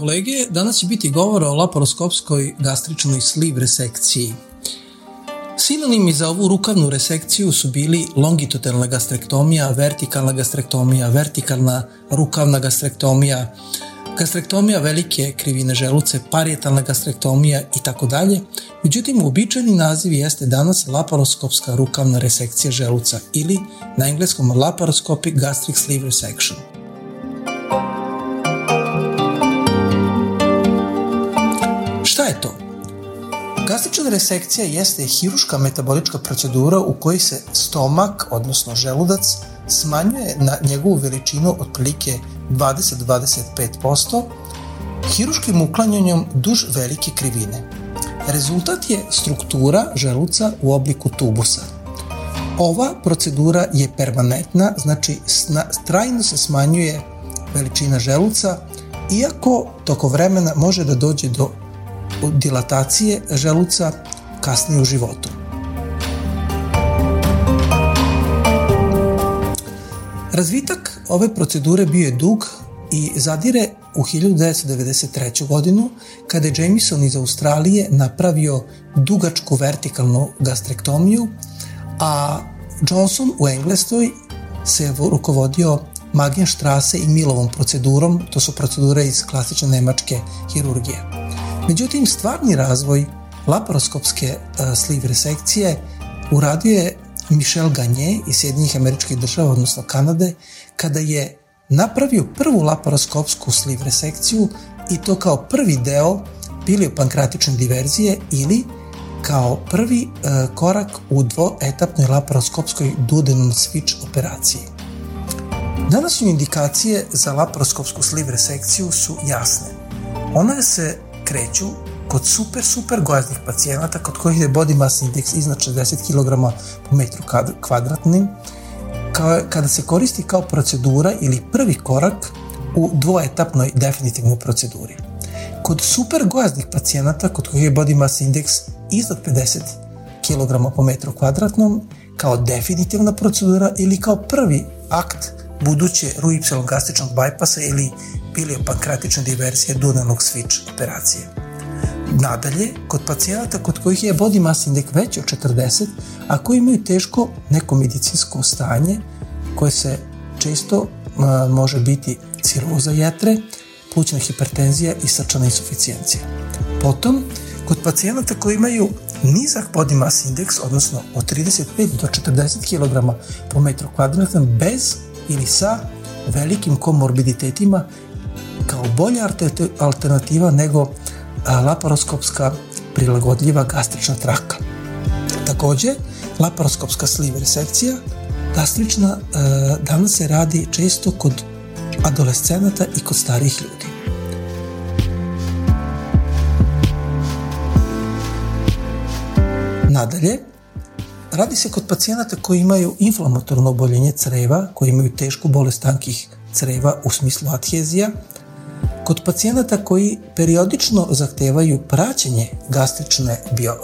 Kolege, danas će biti govora o laparoskopskoj gastričnoj sliv resekciji. Sinonimi za ovu rukavnu resekciju su bili longitudinalna gastrektomija, vertikalna gastrektomija, vertikalna rukavna gastrektomija, gastrektomija velike krivine želuce, parijetalna gastrektomija i tako dalje. Međutim, uobičajeni naziv jeste danas laparoskopska rukavna resekcija želuca ili na engleskom laparoscopic gastric sleeve resection. Gastrična resekcija jeste hiruška metabolička procedura u kojoj se stomak, odnosno želudac, smanjuje na njegovu veličinu otprilike 20-25% hiruškim uklanjanjem duž velike krivine. Rezultat je struktura želuca u obliku tubusa. Ova procedura je permanentna, znači trajno se smanjuje veličina želuca, iako toko vremena može da dođe do dilatacije želuca kasnije u životu. Razvitak ove procedure bio je dug i zadire u 1993. godinu kada je Jameson iz Australije napravio dugačku vertikalnu gastrektomiju, a Johnson u Engleskoj se rukovodio Magenstrasse i Milovom procedurom, to su procedure iz klasične nemačke hirurgije. Međutim, stvarni razvoj laparoskopske uh, sleeve resekcije uradio je Michel Gagne iz Sjedinjih američkih država, odnosno Kanade, kada je napravio prvu laparoskopsku sleeve resekciju i to kao prvi deo piliopankratične diverzije ili kao prvi uh, korak u dvoetapnoj laparoskopskoj duodenum switch operaciji. Današnje indikacije za laparoskopsku sleeve resekciju su jasne. Ona se kreću kod super, super gojaznih pacijenata kod kojih je body mass index iznad 60 kg po metru kvadratnim, kao, kada se koristi kao procedura ili prvi korak u dvoetapnoj definitivnoj proceduri. Kod super gojaznih pacijenata kod kojih je body mass index iznad 50 kg po metru kvadratnom, kao definitivna procedura ili kao prvi akt buduće ruipsilon gastričnog bajpasa ili piliopankratične diverzije duodenog switch operacije. Nadalje, kod pacijenata kod kojih je body mass index veći od 40, a koji imaju teško neko medicinsko stanje koje se često a, može biti ciroza jetre, plućna hipertenzija i srčana insuficijencija. Potom, kod pacijenata koji imaju nizak body mass index, odnosno od 35 do 40 kg po metru kvadratnom bez ili sa velikim komorbiditetima kao bolja alternativa nego laparoskopska prilagodljiva gastrična traka. Takođe, laparoskopska sleeve resekcija gastrična danas se radi često kod adolescenata i kod starih ljudi. Nadalje, radi se kod pacijenata koji imaju inflamatorno oboljenje creva, koji imaju tešku bolest tankih creva u smislu adhezija, Kod pacijenata koji periodično zahtevaju praćenje gastrične, bio,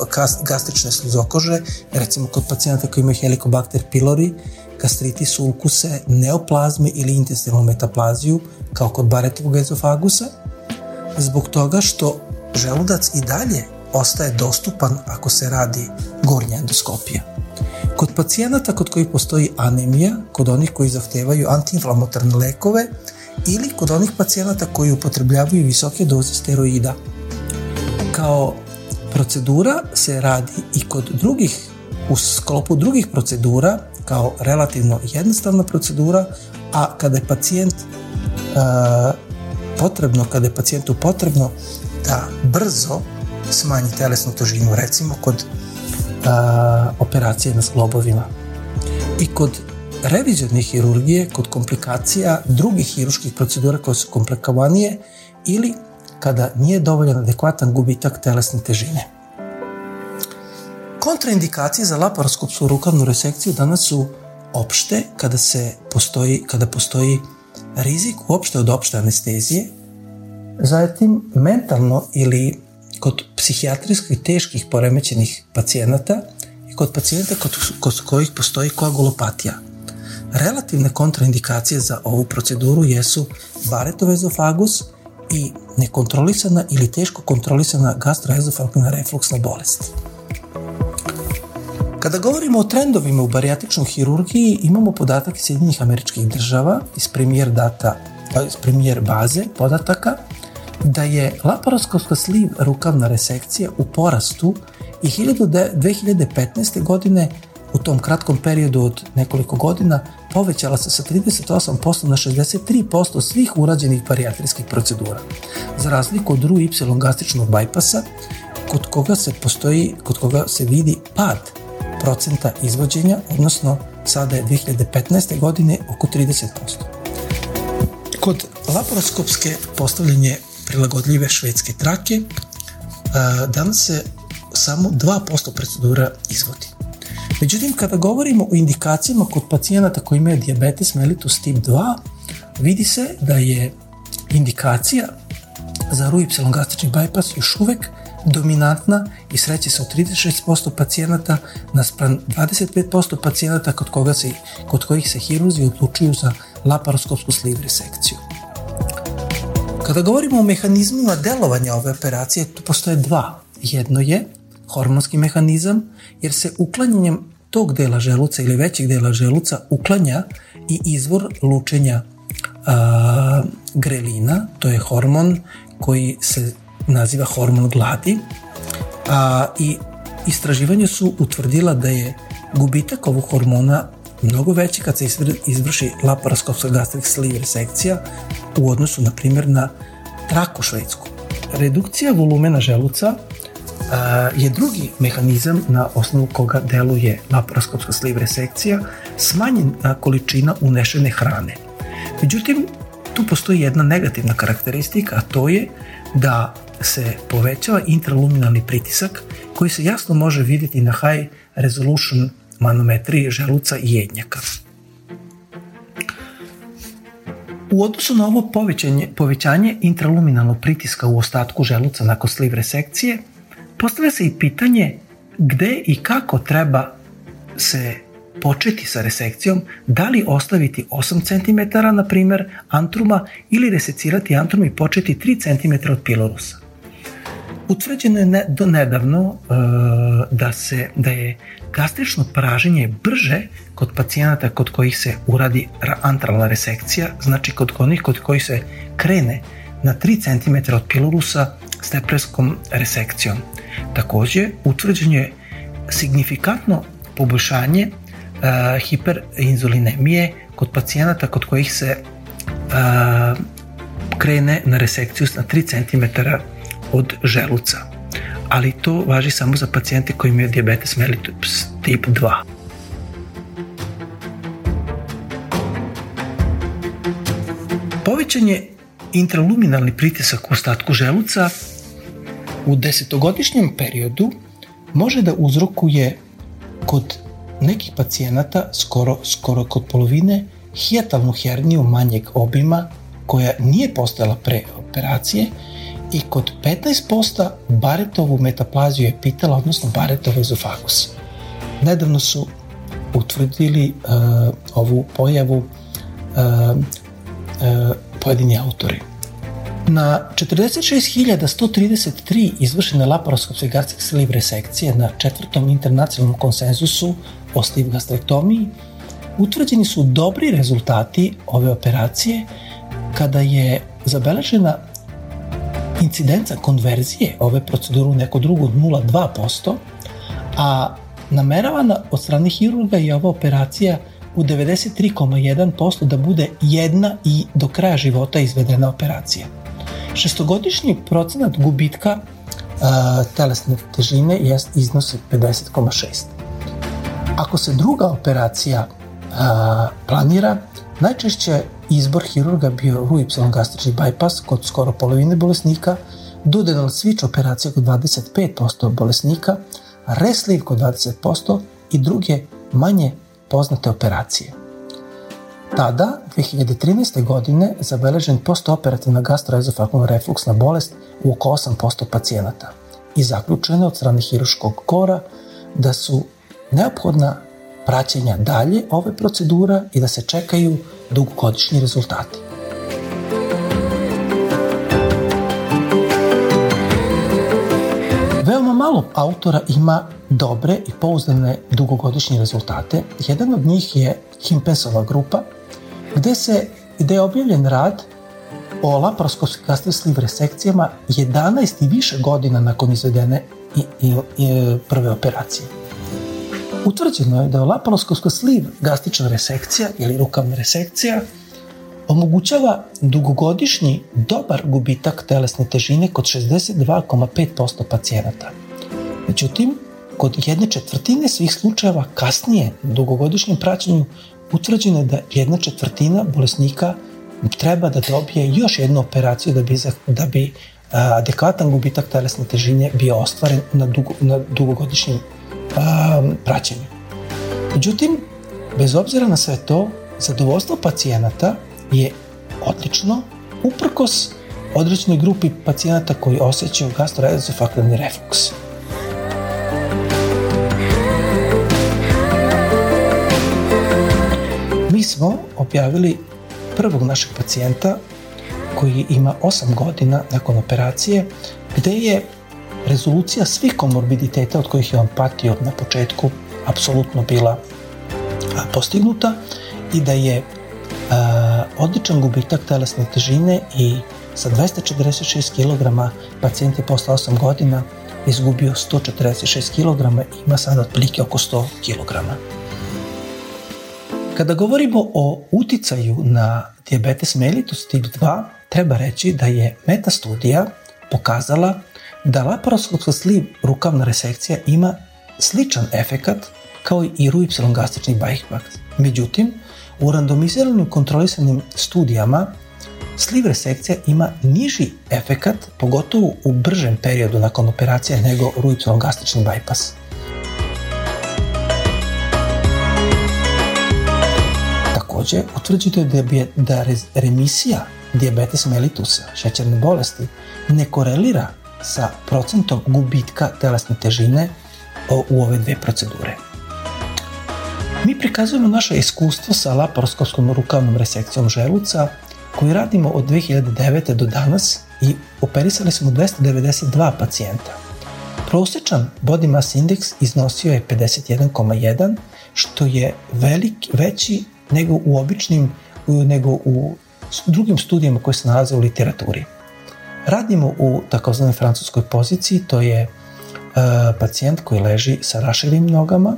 gastrične sluzokože, recimo kod pacijenata koji imaju helikobakter pylori, gastritis ulkuse, neoplazme ili intestinalnu metaplaziju, kao kod baretovog ezofagusa, zbog toga što želudac i dalje ostaje dostupan ako se radi gornja endoskopija. Kod pacijenata kod kojih postoji anemija, kod onih koji zahtevaju antiinflamatorne lekove, ili kod onih pacijenata koji upotrebljavaju visoke doze steroida. Kao procedura se radi i kod drugih, u sklopu drugih procedura, kao relativno jednostavna procedura, a kada je pacijent uh, potrebno, kada je pacijentu potrebno da brzo smanji telesnu težinu, recimo kod uh, operacije na zglobovima. I kod revizorne hirurgije kod komplikacija drugih hiruških procedura koje su komplikovanije ili kada nije dovoljan adekvatan gubitak telesne težine. kontraindikacije za laparoskopsku rukavnu resekciju danas su opšte kada se postoji, kada postoji rizik uopšte od opšte anestezije, zatim mentalno ili kod psihijatrijskih teških poremećenih pacijenata i kod pacijenta kod, kod kojih postoji koagulopatija. Relativne kontraindikacije za ovu proceduru jesu Baretov ezofagus i nekontrolisana ili teško kontrolisana gastroezofagna refluksna bolest. Kada govorimo o trendovima u barijatičnoj hirurgiji, imamo podatak iz Sjedinjih američkih država iz premier data, iz premier baze podataka da je laparoskopska sliv rukavna resekcija u porastu i 2015. godine u tom kratkom periodu od nekoliko godina povećala se sa 38% na 63% svih urađenih barijatrijskih procedura. Za razliku od RU Y gastričnog bajpasa, kod koga se postoji, kod koga se vidi pad procenta izvođenja, odnosno sada je 2015. godine oko 30%. Kod laparoskopske postavljanje prilagodljive švedske trake danas se samo 2% procedura izvodi. Međutim, kada govorimo o indikacijama kod pacijenata koji imaju diabetes mellitus tip 2, vidi se da je indikacija za RU-Y gastrični bypass još uvek dominantna i sreće se u 36% pacijenata naspram 25% pacijenata kod, koga se, kod kojih se hirurzi odlučuju za laparoskopsku sliv resekciju. Kada govorimo o mehanizmima delovanja ove operacije, tu postoje dva. Jedno je hormonski mehanizam, jer se uklanjanjem tog dela želuca ili većeg dela želuca uklanja i izvor lučenja a, grelina, to je hormon koji se naziva hormon gladi a, i istraživanja su utvrdila da je gubitak ovog hormona mnogo veći kad se izvrši laparoskopska gastrik sleeve resekcija u odnosu, na primjer, na traku švedsku. Redukcija volumena želuca a, je drugi mehanizam na osnovu koga deluje laparoskopska sleeve resekcija, smanjena količina unešene hrane. Međutim, tu postoji jedna negativna karakteristika, a to je da se povećava intraluminalni pritisak koji se jasno može vidjeti na high resolution manometriji želuca i jednjaka. U odnosu na ovo povećanje, povećanje intraluminalnog pritiska u ostatku želuca nakon sliv resekcije, postavlja se i pitanje gde i kako treba se početi sa resekcijom, da li ostaviti 8 cm, na primer, antruma ili resecirati antrum i početi 3 cm od pilorusa. Utvrđeno je ne, do nedavno uh, da se da je gastrično praženje brže kod pacijenata kod kojih se uradi antralna resekcija, znači kod onih kod kojih se krene na 3 cm od pilorusa stepreskom resekcijom. Takođe, utvrđeno je signifikantno poboljšanje uh, hiperinzulinemije kod pacijenata kod kojih se uh, krene na resekciju na 3 cm od želuca. Ali to važi samo za pacijente koji imaju diabetes mellitus tip 2. Povećan je intraluminalni pritisak u ostatku želuca u desetogodišnjem periodu može da uzrokuje kod nekih pacijenata, skoro, skoro kod polovine, hijatalnu herniju manjeg obima koja nije postojala pre operacije i kod 15% baretovu metaplaziju epitela, odnosno baretovu ezofagus. Nedavno su utvrdili uh, ovu pojavu uh, uh, pojedini autori. Na 46.133 izvršene laparoskopske gastric sleeve resekcije na četvrtom internacionalnom konsenzusu o sleeve gastrektomiji utvrđeni su dobri rezultati ove operacije kada je zabeležena incidenca konverzije ove procedure u neku drugu 0,2%, a nameravana od strane hirurga je ova operacija u 93,1% da bude jedna i do kraja života izvedena operacija. Šestogodišnji procenat gubitka a, telesne težine jest, iznosi 50,6. Ako se druga operacija planira, najčešće izbor hirurga bio RU-Y gastrični bypass kod skoro polovine bolesnika, duodenal switch operacija kod 25% bolesnika, resliv kod 20% i druge manje poznate operacije. Tada, 2013. godine, zabeležen postoperativna gastroezofagna refluksna bolest u oko 8% pacijenata i zaključeno od strane hiruškog kora da su neophodna praćenja dalje ove procedura i da se čekaju dugogodišnji rezultati. Veoma malo autora ima dobre i pouzdane dugogodišnje rezultate. Jedan od njih je Himpensova grupa, gde, se, gde je objavljen rad o laparoskopskim gastrisliv resekcijama 11 i više godina nakon izvedene i, i, i prve operacije. Utvrđeno je da je laparoskopska sliv gastrična resekcija ili rukavna resekcija omogućava dugogodišnji dobar gubitak telesne težine kod 62,5% pacijenata. Međutim, kod jedne četvrtine svih slučajeva kasnije, u dugogodišnjem praćenju, utvrđeno je da jedna četvrtina bolesnika treba da dobije još jednu operaciju da bi, da bi adekvatan gubitak telesne težine bio ostvaren na, dugo, na dugogodišnjem praćenju. Međutim, bez obzira na sve to, zadovoljstvo pacijenata je odlično, uprkos određenoj grupi pacijenata koji osjećaju gastroezofagalni refluks. Mi smo objavili prvog našeg pacijenta koji ima 8 godina nakon operacije, gde je rezolucija svih komorbiditeta od kojih je on patio na početku apsolutno bila postignuta i da je a, odličan gubitak telesne težine i sa 246 kg pacijent je posle 8 godina izgubio 146 kg i ima sada otprilike oko 100 kg. Kada govorimo o uticaju na diabetes mellitus tip 2, treba reći da je meta studija pokazala da laparoskopska rukavna resekcija ima sličan efekat kao i RU-Y gastrični bypass. Međutim, u randomiziranim kontrolisanim studijama sliv resekcija ima niži efekat, pogotovo u bržem periodu nakon operacije nego RU-Y gastrični bypass. Takođe, utvrđeno je da, je da remisija diabetes mellitusa, šećerne bolesti, ne korelira sa procentom gubitka telesne težine u ove dve procedure. Mi prikazujemo naše iskustvo sa laparoskopskom rukavnom resekcijom želuca koju radimo od 2009. do danas i operisali smo 292 pacijenta. Prosečan body mass index iznosio je 51,1 što je velik, veći nego u običnim nego u drugim studijama koje se nalaze u literaturi. Radimo u takozvanoj francuskoj poziciji, to je e, pacijent koji leži sa raširim nogama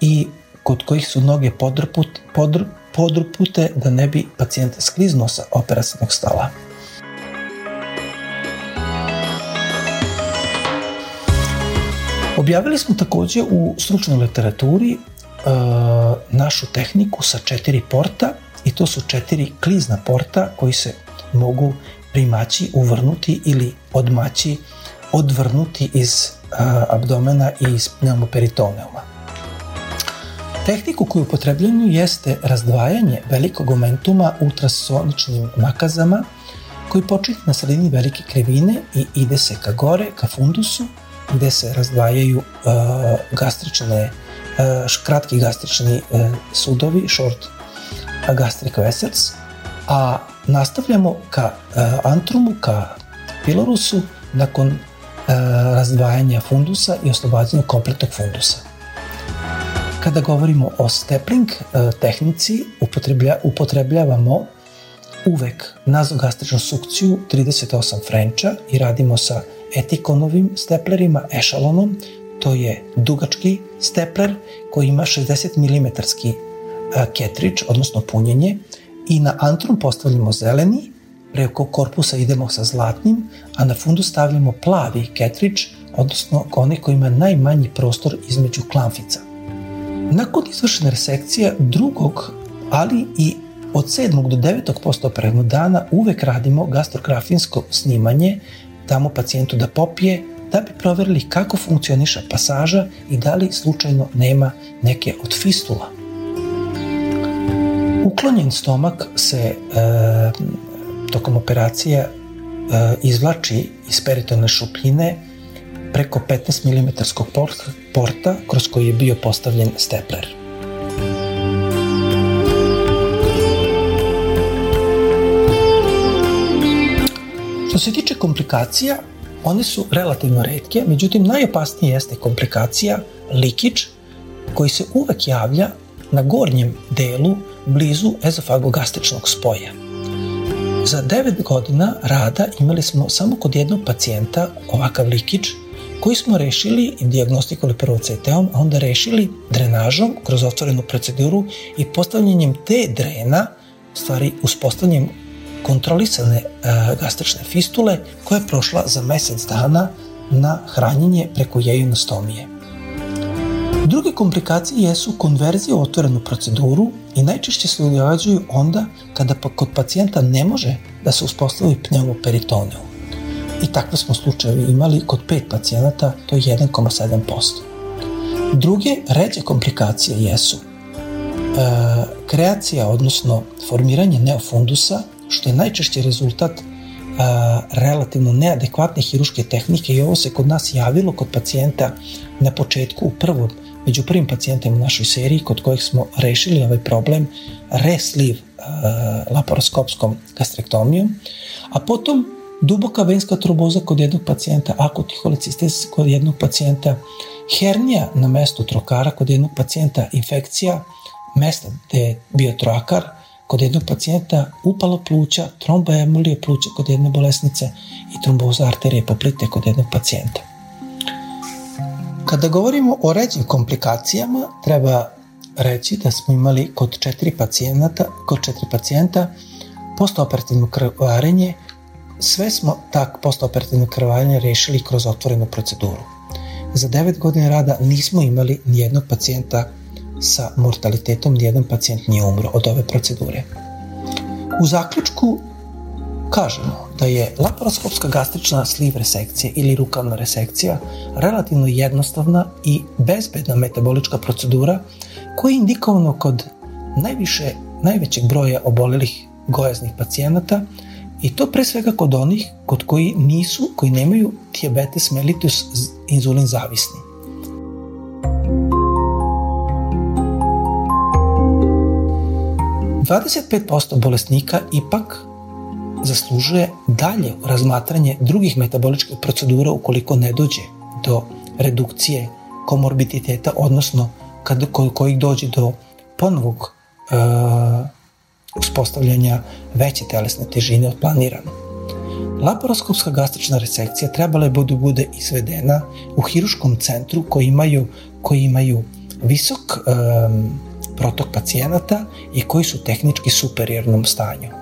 i kod kojih su noge podrput, podr, podrpute da ne bi pacijent skliznuo sa operacijnog stola. Objavili smo takođe u stručnoj literaturi e, našu tehniku sa četiri porta i to su četiri klizna porta koji se mogu primaći, uvrnuti ili odmaći, odvrnuti iz abdomena i iz pneumoperitoneuma. Tehniku koju upotrebljenu jeste razdvajanje velikog momentuma ultrasoničnim nakazama koji počinje na sredini velike krivine i ide se ka gore, ka fundusu, gde se razdvajaju gastrične, kratki gastrični uh, sudovi, short gastric vessels, a nastavljamo ka uh, antrumu, ka pilorusu nakon uh, razdvajanja fundusa i oslobađanja kompletnog fundusa. Kada govorimo o stepling uh, tehnici, upotreblja, upotrebljavamo uvek nazogastričnu sukciju 38 Frenča i radimo sa etikonovim steplerima, ešalonom, to je dugački stepler koji ima 60 mm ketrič, odnosno punjenje, i na antrum postavljamo zeleni, preko korpusa idemo sa zlatnim, a na fundu stavljamo plavi ketrič, odnosno onaj koji ima najmanji prostor između klamfica. Nakon izvršene resekcije drugog, ali i od 7. do 9. postoprednog dana uvek radimo gastrografinsko snimanje, damo pacijentu da popije da bi proverili kako funkcioniša pasaža i da li slučajno nema neke od fistula. Uklonjen stomak se e, tokom operacije e, izvlači iz peritonalne šupljine preko 15 mm porta kroz koji je bio postavljen stepler. Što se tiče komplikacija, one su relativno redke, međutim najopasnije jeste komplikacija likić koji se uvek javlja na gornjem delu blizu ezofagogastričnog spoja. Za 9 godina rada imali smo samo kod jednog pacijenta ovakav likić koji smo rešili i diagnostikovali prvo CT-om, a onda rešili drenažom kroz otvorenu proceduru i postavljanjem te drena, stvari uspostavljanjem kontrolisane e, gastrične fistule koja je prošla za mesec dana na hranjenje preko jejunostomije. Druge komplikacije jesu konverzije u otvorenu proceduru i najčešće se događaju onda kada pa kod pacijenta ne može da se uspostavi pneumoperitoneum. I takve smo slučajevi imali kod pet pacijenata, to je 1,7%. Druge ređe komplikacije jesu e, kreacija, odnosno formiranje neofundusa, što je najčešći rezultat a, relativno neadekvatne hiruške tehnike i ovo se kod nas javilo kod pacijenta na početku u prvom među prvim pacijentima u našoj seriji kod kojih smo rešili ovaj problem resliv laparoskopskom gastrektomijom, a potom duboka venska troboza kod jednog pacijenta, akutni holecistitis kod jednog pacijenta, hernija na mestu trokara kod jednog pacijenta, infekcija mesta gde je bio trokar, kod jednog pacijenta upalo pluća, tromboembolija pluća kod jedne bolesnice i tromboza arterije poplite kod jednog pacijenta. Kada govorimo o ređim komplikacijama, treba reći da smo imali kod četiri pacijenata, kod četiri pacijenta postoperativno krvarenje, sve smo tak postoperativno krvarenje rešili kroz otvorenu proceduru. Za 9 godina rada nismo imali nijednog pacijenta sa mortalitetom nijedan pacijent nije umro od ove procedure. U zaključku kažemo da je laparoskopska gastrična sliv resekcija ili rukavna resekcija relativno jednostavna i bezbedna metabolička procedura koja je indikovano kod najviše, najvećeg broja obolelih gojaznih pacijenata i to pre svega kod onih kod koji nisu, koji nemaju diabetes mellitus inzulin zavisni. 25% bolesnika ipak zaslužuje dalje razmatranje drugih metaboličkih procedura ukoliko ne dođe do redukcije komorbiditeta, odnosno kad, kojih dođe do ponovog e, uspostavljanja veće telesne težine od planirano. Laparoskopska gastrična resekcija trebala je bude, bude izvedena u hiruškom centru koji imaju, koji imaju visok e, protok pacijenata i koji su tehnički superiornom stanju.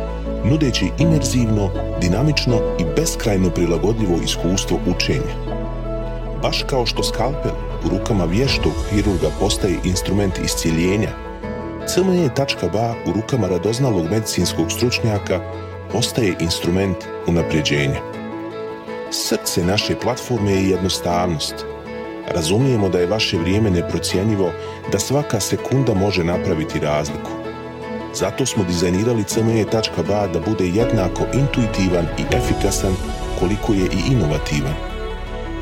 nudeći imerzivno, dinamično i beskrajno prilagodljivo iskustvo učenja. Baš kao što skalpel u rukama vještog hirurga postaje instrument iscijeljenja, CME.ba u rukama radoznalog medicinskog stručnjaka postaje instrument unapređenja. Srce naše platforme je jednostavnost. Razumijemo da je vaše vrijeme neprocjenjivo, da svaka sekunda može napraviti razliku. Zato smo dizajnirali cme.ba da bude jednako intuitivan i efikasan koliko je i inovativan.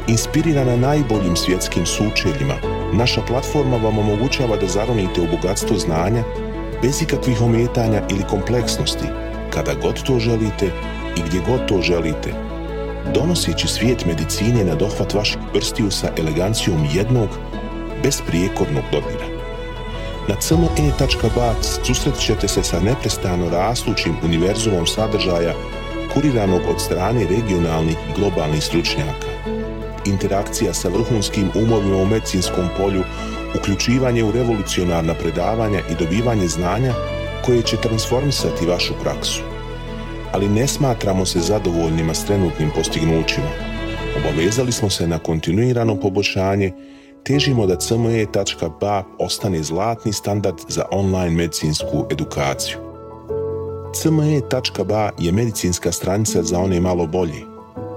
Inspirirana najboljim svjetskim sučeljima, naša platforma vam omogućava da zaronite u bogatstvo znanja bez ikakvih ometanja ili kompleksnosti, kada god to želite i gdje god to želite, donoseći svijet medicine na dohvat vaših prstiju sa elegancijom jednog, besprijekornog dodira. Na cme.bac susret ćete se sa neprestano rastućim univerzumom sadržaja kuriranog od strane regionalnih i globalnih stručnjaka. Interakcija sa vrhunskim umovima u medicinskom polju, uključivanje u revolucionarna predavanja i dobivanje znanja koje će transformisati vašu praksu. Ali ne smatramo se zadovoljnima s trenutnim postignućima. Obavezali smo se na kontinuirano poboljšanje težimo da cme.ba ostane zlatni standard za online medicinsku edukaciju. cme.ba je medicinska stranica za one malo bolje,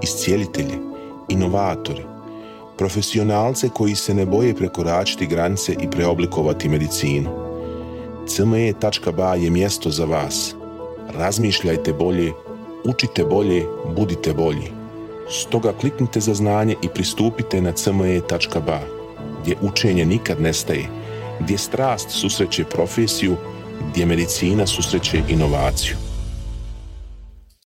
iscijelitelje, inovatore, profesionalce koji se ne boje prekoračiti granice i preoblikovati medicinu. cme.ba je mjesto za vas. Razmišljajte bolje, učite bolje, budite bolji. Stoga kliknite za znanje i pristupite na cme.ba gdje učenje nikad nestaje, gdje strast susreće profesiju, gdje medicina susreće inovaciju.